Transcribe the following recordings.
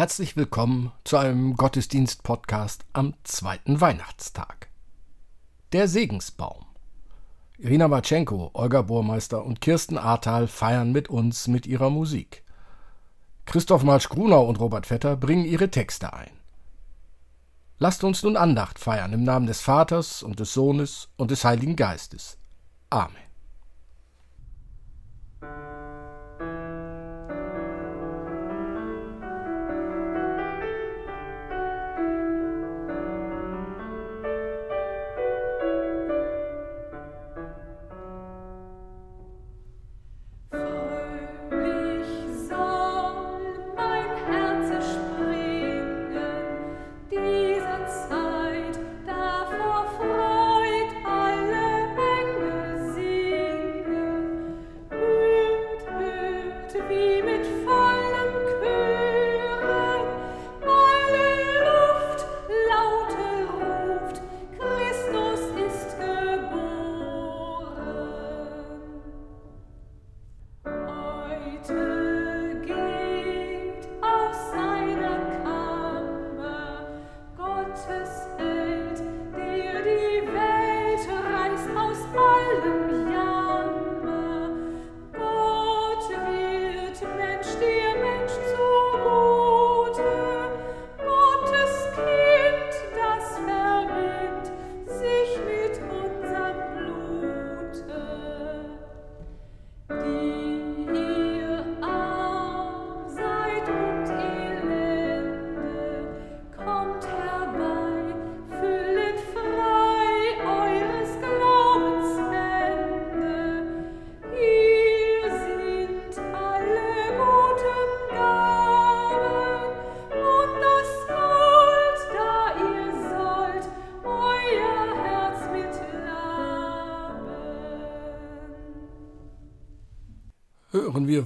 Herzlich willkommen zu einem Gottesdienst-Podcast am zweiten Weihnachtstag. Der Segensbaum. Irina Matschenko, Olga Burmeister und Kirsten Ahrtal feiern mit uns mit ihrer Musik. Christoph Marsch-Grunau und Robert Vetter bringen ihre Texte ein. Lasst uns nun Andacht feiern im Namen des Vaters und des Sohnes und des Heiligen Geistes. Amen.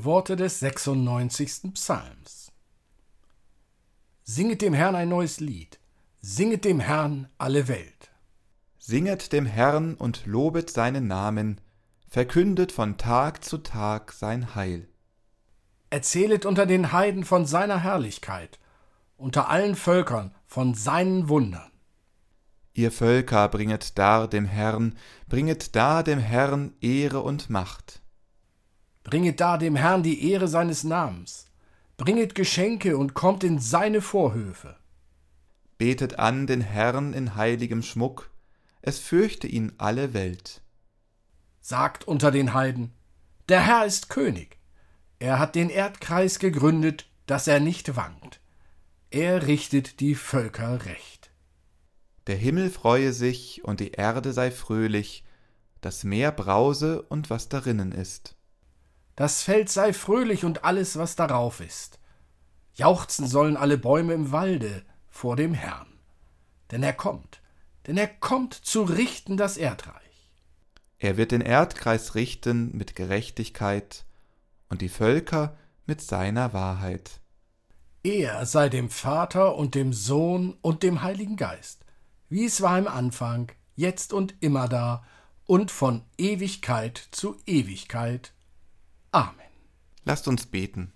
Worte des 96. Psalms. Singet dem Herrn ein neues Lied, singet dem Herrn alle Welt. Singet dem Herrn und lobet seinen Namen, verkündet von Tag zu Tag sein Heil. Erzählet unter den Heiden von seiner Herrlichkeit, unter allen Völkern von seinen Wundern. Ihr Völker bringet dar dem Herrn, bringet dar dem Herrn Ehre und Macht. Bringet da dem Herrn die Ehre seines Namens. Bringet Geschenke und kommt in seine Vorhöfe. Betet an den Herrn in heiligem Schmuck, es fürchte ihn alle Welt. Sagt unter den Heiden, der Herr ist König. Er hat den Erdkreis gegründet, dass er nicht wankt. Er richtet die Völker recht. Der Himmel freue sich und die Erde sei fröhlich, das Meer brause und was darinnen ist. Das Feld sei fröhlich und alles, was darauf ist. Jauchzen sollen alle Bäume im Walde vor dem Herrn. Denn er kommt, denn er kommt zu richten das Erdreich. Er wird den Erdkreis richten mit Gerechtigkeit und die Völker mit seiner Wahrheit. Er sei dem Vater und dem Sohn und dem Heiligen Geist, wie es war im Anfang, jetzt und immer da und von Ewigkeit zu Ewigkeit. Amen. Lasst uns beten.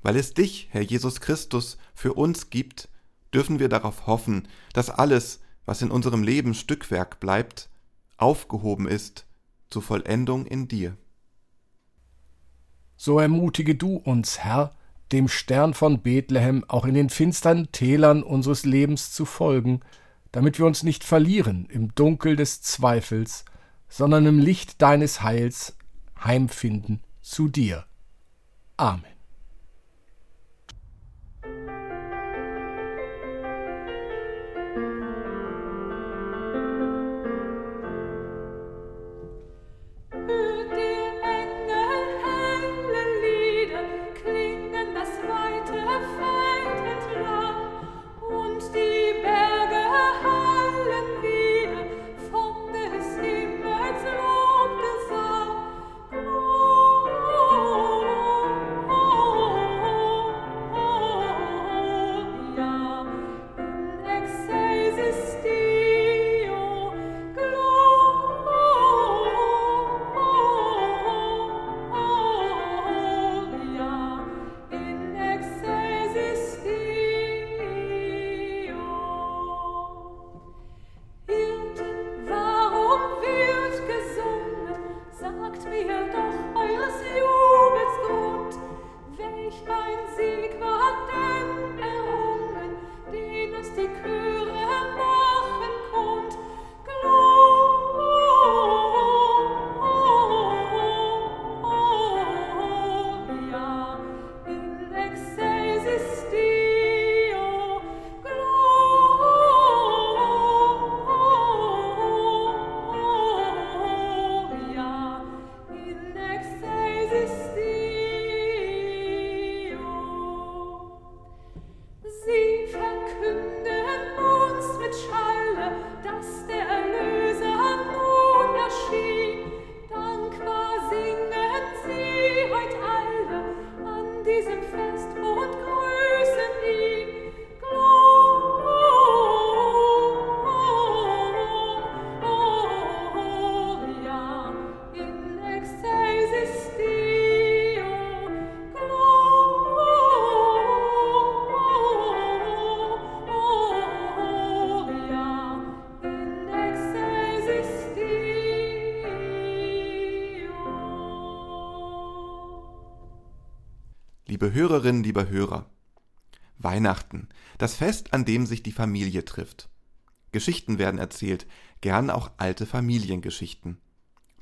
Weil es dich, Herr Jesus Christus, für uns gibt, dürfen wir darauf hoffen, dass alles, was in unserem Leben Stückwerk bleibt, aufgehoben ist zur Vollendung in dir. So ermutige du uns, Herr, dem Stern von Bethlehem auch in den finstern Tälern unseres Lebens zu folgen, damit wir uns nicht verlieren im Dunkel des Zweifels, sondern im Licht deines Heils heimfinden zu dir. Amen. Liebe Hörerinnen, lieber Hörer. Weihnachten, das Fest, an dem sich die Familie trifft. Geschichten werden erzählt, gern auch alte Familiengeschichten.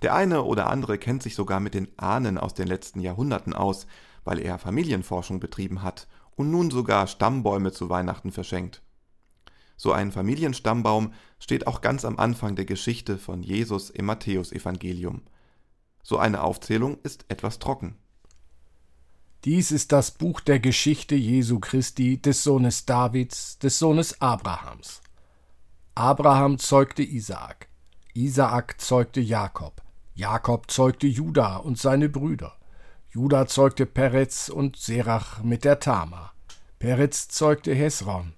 Der eine oder andere kennt sich sogar mit den Ahnen aus den letzten Jahrhunderten aus, weil er Familienforschung betrieben hat und nun sogar Stammbäume zu Weihnachten verschenkt. So ein Familienstammbaum steht auch ganz am Anfang der Geschichte von Jesus im Matthäusevangelium. So eine Aufzählung ist etwas trocken. Dies ist das Buch der Geschichte Jesu Christi, des Sohnes Davids, des Sohnes Abrahams. Abraham zeugte Isaak, Isaak zeugte Jakob, Jakob zeugte Juda und seine Brüder. Juda zeugte Peretz und Serach mit der Tama. Peretz zeugte Hesron,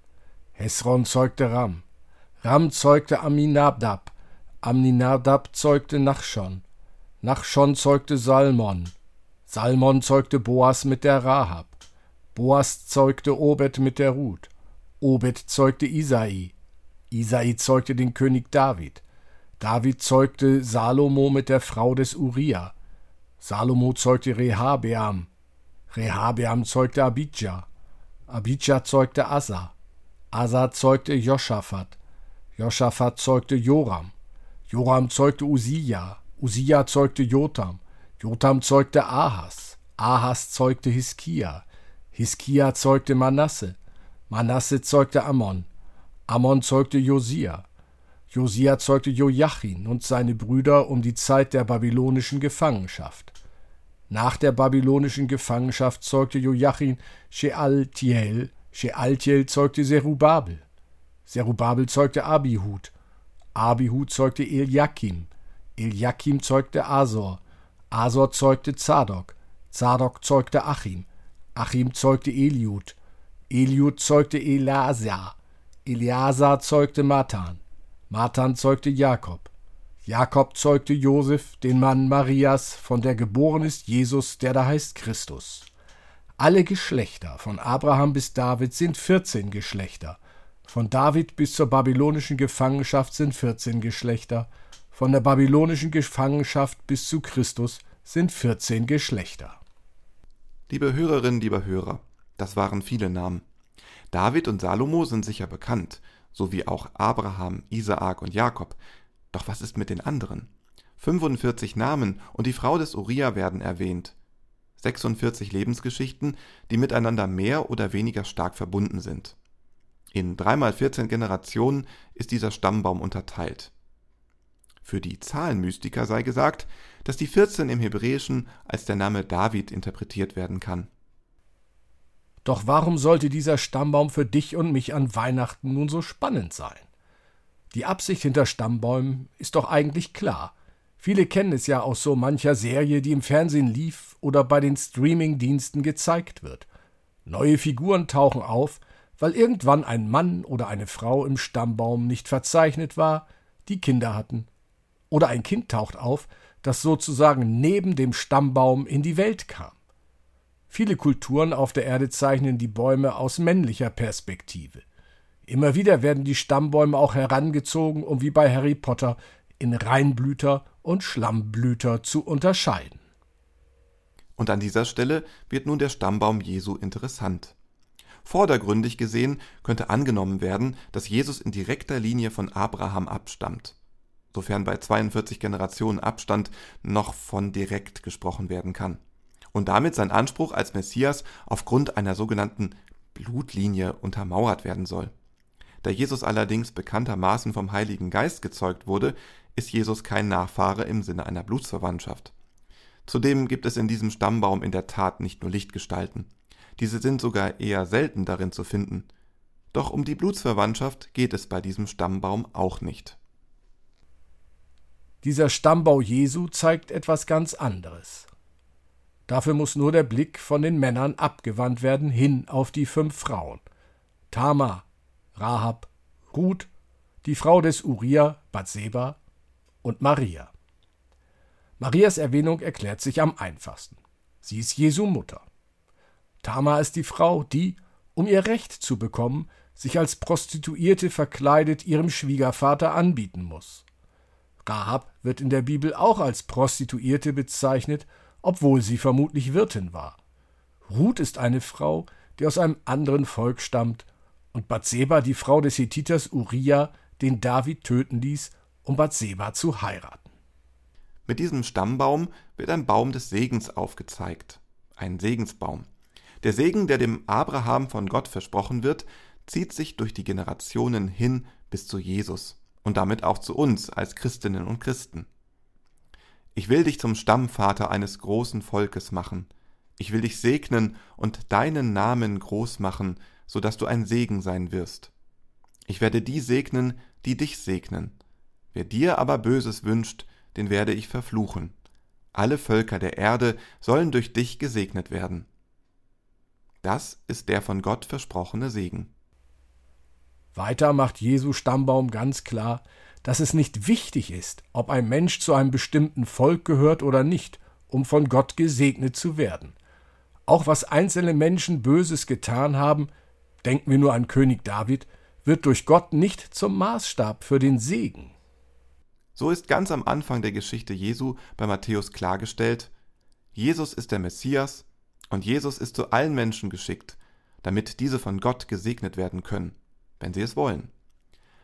Hesron zeugte Ram, Ram zeugte Aminadab, Aminadab zeugte Nachschon, Nachschon zeugte Salmon, Salmon zeugte Boas mit der Rahab. Boas zeugte Obed mit der Ruth. Obed zeugte Isai. Isai zeugte den König David. David zeugte Salomo mit der Frau des Uriah. Salomo zeugte Rehabeam. Rehabeam zeugte Abijah. Abijah zeugte Asa. Asa zeugte Joschafat. Joschafat zeugte Joram. Joram zeugte Usia. Usia zeugte Jotam. Jotam zeugte Ahas, Ahas zeugte Hiskia, Hiskia zeugte Manasse, Manasse zeugte Ammon, Ammon zeugte Josia, Josia zeugte Joachim und seine Brüder um die Zeit der babylonischen Gefangenschaft. Nach der babylonischen Gefangenschaft zeugte Joachim Shealtiel, Shealtiel zeugte Serubabel, Serubabel zeugte Abihud, Abihud zeugte Eliakim, Eliakim zeugte Asor, Asor zeugte Zadok, Zadok zeugte Achim, Achim zeugte Eliud, Eliud zeugte Eleazar, Eleazar zeugte Matan, Matan zeugte Jakob, Jakob zeugte Josef, den Mann Marias, von der geboren ist Jesus, der da heißt Christus. Alle Geschlechter, von Abraham bis David, sind vierzehn Geschlechter. Von David bis zur babylonischen Gefangenschaft sind vierzehn Geschlechter. Von der babylonischen Gefangenschaft bis zu Christus sind 14 Geschlechter. Liebe Hörerinnen, lieber Hörer, das waren viele Namen. David und Salomo sind sicher bekannt, so wie auch Abraham, Isaak und Jakob. Doch was ist mit den anderen? 45 Namen und die Frau des Uriah werden erwähnt. 46 Lebensgeschichten, die miteinander mehr oder weniger stark verbunden sind. In dreimal 14 Generationen ist dieser Stammbaum unterteilt. Für die Zahlenmystiker sei gesagt, dass die 14 im Hebräischen als der Name David interpretiert werden kann. Doch warum sollte dieser Stammbaum für dich und mich an Weihnachten nun so spannend sein? Die Absicht hinter Stammbäumen ist doch eigentlich klar. Viele kennen es ja aus so mancher Serie, die im Fernsehen lief oder bei den Streaming-Diensten gezeigt wird. Neue Figuren tauchen auf, weil irgendwann ein Mann oder eine Frau im Stammbaum nicht verzeichnet war, die Kinder hatten oder ein Kind taucht auf, das sozusagen neben dem Stammbaum in die Welt kam. Viele Kulturen auf der Erde zeichnen die Bäume aus männlicher Perspektive. Immer wieder werden die Stammbäume auch herangezogen, um wie bei Harry Potter in Reinblüter und Schlammblüter zu unterscheiden. Und an dieser Stelle wird nun der Stammbaum Jesu interessant. Vordergründig gesehen könnte angenommen werden, dass Jesus in direkter Linie von Abraham abstammt sofern bei 42 Generationen Abstand noch von direkt gesprochen werden kann. Und damit sein Anspruch als Messias aufgrund einer sogenannten Blutlinie untermauert werden soll. Da Jesus allerdings bekanntermaßen vom Heiligen Geist gezeugt wurde, ist Jesus kein Nachfahre im Sinne einer Blutsverwandtschaft. Zudem gibt es in diesem Stammbaum in der Tat nicht nur Lichtgestalten. Diese sind sogar eher selten darin zu finden. Doch um die Blutsverwandtschaft geht es bei diesem Stammbaum auch nicht. Dieser Stammbau Jesu zeigt etwas ganz anderes. Dafür muss nur der Blick von den Männern abgewandt werden hin auf die fünf Frauen. Tama, Rahab, Ruth, die Frau des Uriah, Bathseba und Maria. Marias Erwähnung erklärt sich am einfachsten. Sie ist Jesu Mutter. Tama ist die Frau, die, um ihr Recht zu bekommen, sich als Prostituierte verkleidet ihrem Schwiegervater anbieten muss. Rahab wird in der Bibel auch als Prostituierte bezeichnet, obwohl sie vermutlich Wirtin war. Ruth ist eine Frau, die aus einem anderen Volk stammt, und Bathseba die Frau des Hethiters Uriah, den David töten ließ, um Bathseba zu heiraten. Mit diesem Stammbaum wird ein Baum des Segens aufgezeigt, ein Segensbaum. Der Segen, der dem Abraham von Gott versprochen wird, zieht sich durch die Generationen hin bis zu Jesus und damit auch zu uns als Christinnen und Christen. Ich will dich zum Stammvater eines großen Volkes machen. Ich will dich segnen und deinen Namen groß machen, so dass du ein Segen sein wirst. Ich werde die segnen, die dich segnen. Wer dir aber Böses wünscht, den werde ich verfluchen. Alle Völker der Erde sollen durch dich gesegnet werden. Das ist der von Gott versprochene Segen. Weiter macht Jesu Stammbaum ganz klar, dass es nicht wichtig ist, ob ein Mensch zu einem bestimmten Volk gehört oder nicht, um von Gott gesegnet zu werden. Auch was einzelne Menschen Böses getan haben, denken wir nur an König David, wird durch Gott nicht zum Maßstab für den Segen. So ist ganz am Anfang der Geschichte Jesu bei Matthäus klargestellt, Jesus ist der Messias und Jesus ist zu allen Menschen geschickt, damit diese von Gott gesegnet werden können wenn sie es wollen.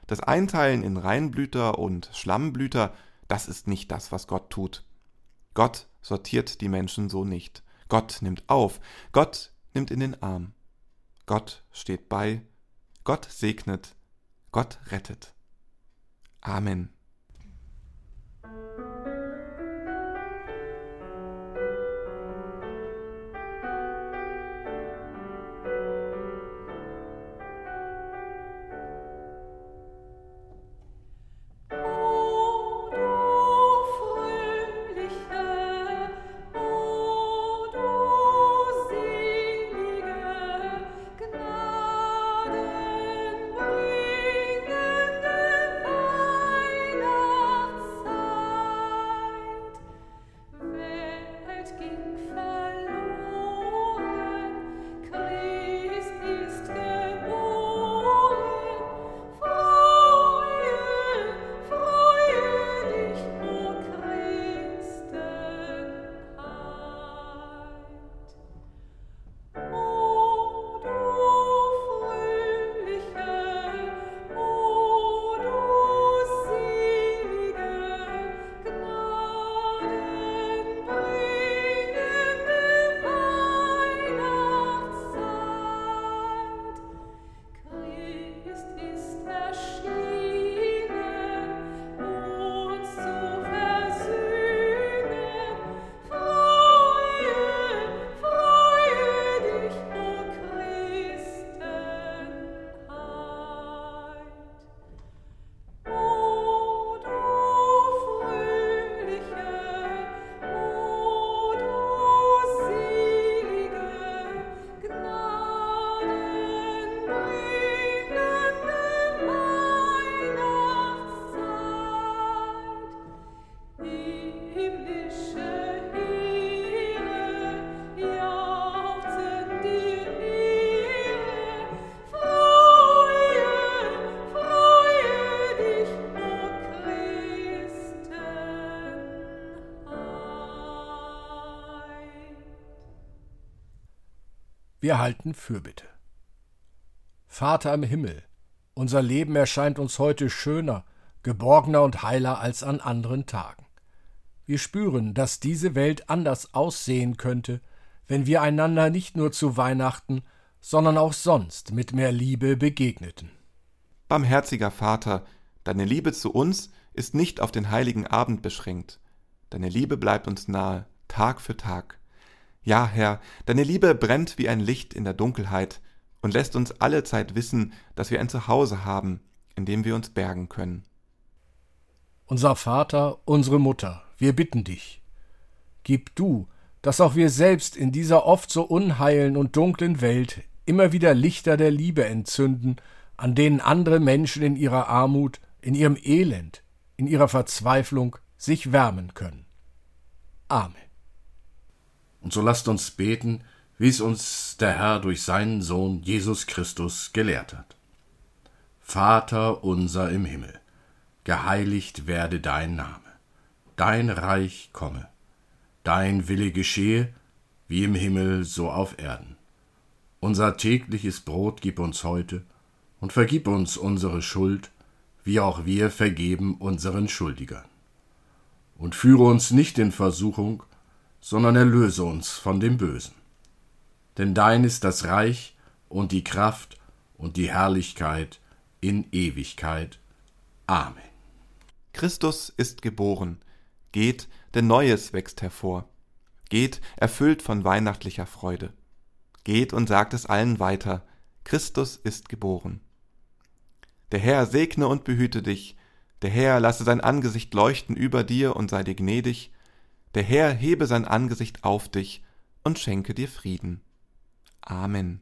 Das Einteilen in Reinblüter und Schlammblüter, das ist nicht das, was Gott tut. Gott sortiert die Menschen so nicht. Gott nimmt auf, Gott nimmt in den Arm. Gott steht bei, Gott segnet, Gott rettet. Amen. Wir halten Fürbitte. Vater im Himmel, unser Leben erscheint uns heute schöner, geborgener und heiler als an anderen Tagen. Wir spüren, dass diese Welt anders aussehen könnte, wenn wir einander nicht nur zu Weihnachten, sondern auch sonst mit mehr Liebe begegneten. Barmherziger Vater, deine Liebe zu uns ist nicht auf den heiligen Abend beschränkt. Deine Liebe bleibt uns nahe, Tag für Tag. Ja, Herr, deine Liebe brennt wie ein Licht in der Dunkelheit und lässt uns alle Zeit wissen, dass wir ein Zuhause haben, in dem wir uns bergen können. Unser Vater, unsere Mutter, wir bitten dich, gib du, dass auch wir selbst in dieser oft so unheilen und dunklen Welt immer wieder Lichter der Liebe entzünden, an denen andere Menschen in ihrer Armut, in ihrem Elend, in ihrer Verzweiflung sich wärmen können. Amen. Und so lasst uns beten, wie es uns der Herr durch seinen Sohn Jesus Christus gelehrt hat. Vater unser im Himmel, geheiligt werde dein Name, dein Reich komme, dein Wille geschehe, wie im Himmel so auf Erden. Unser tägliches Brot gib uns heute und vergib uns unsere Schuld, wie auch wir vergeben unseren Schuldigern. Und führe uns nicht in Versuchung, sondern erlöse uns von dem Bösen. Denn dein ist das Reich und die Kraft und die Herrlichkeit in Ewigkeit. Amen. Christus ist geboren. Geht, denn Neues wächst hervor. Geht, erfüllt von weihnachtlicher Freude. Geht und sagt es allen weiter. Christus ist geboren. Der Herr segne und behüte dich. Der Herr lasse sein Angesicht leuchten über dir und sei dir gnädig. Der Herr hebe sein Angesicht auf dich und schenke dir Frieden. Amen.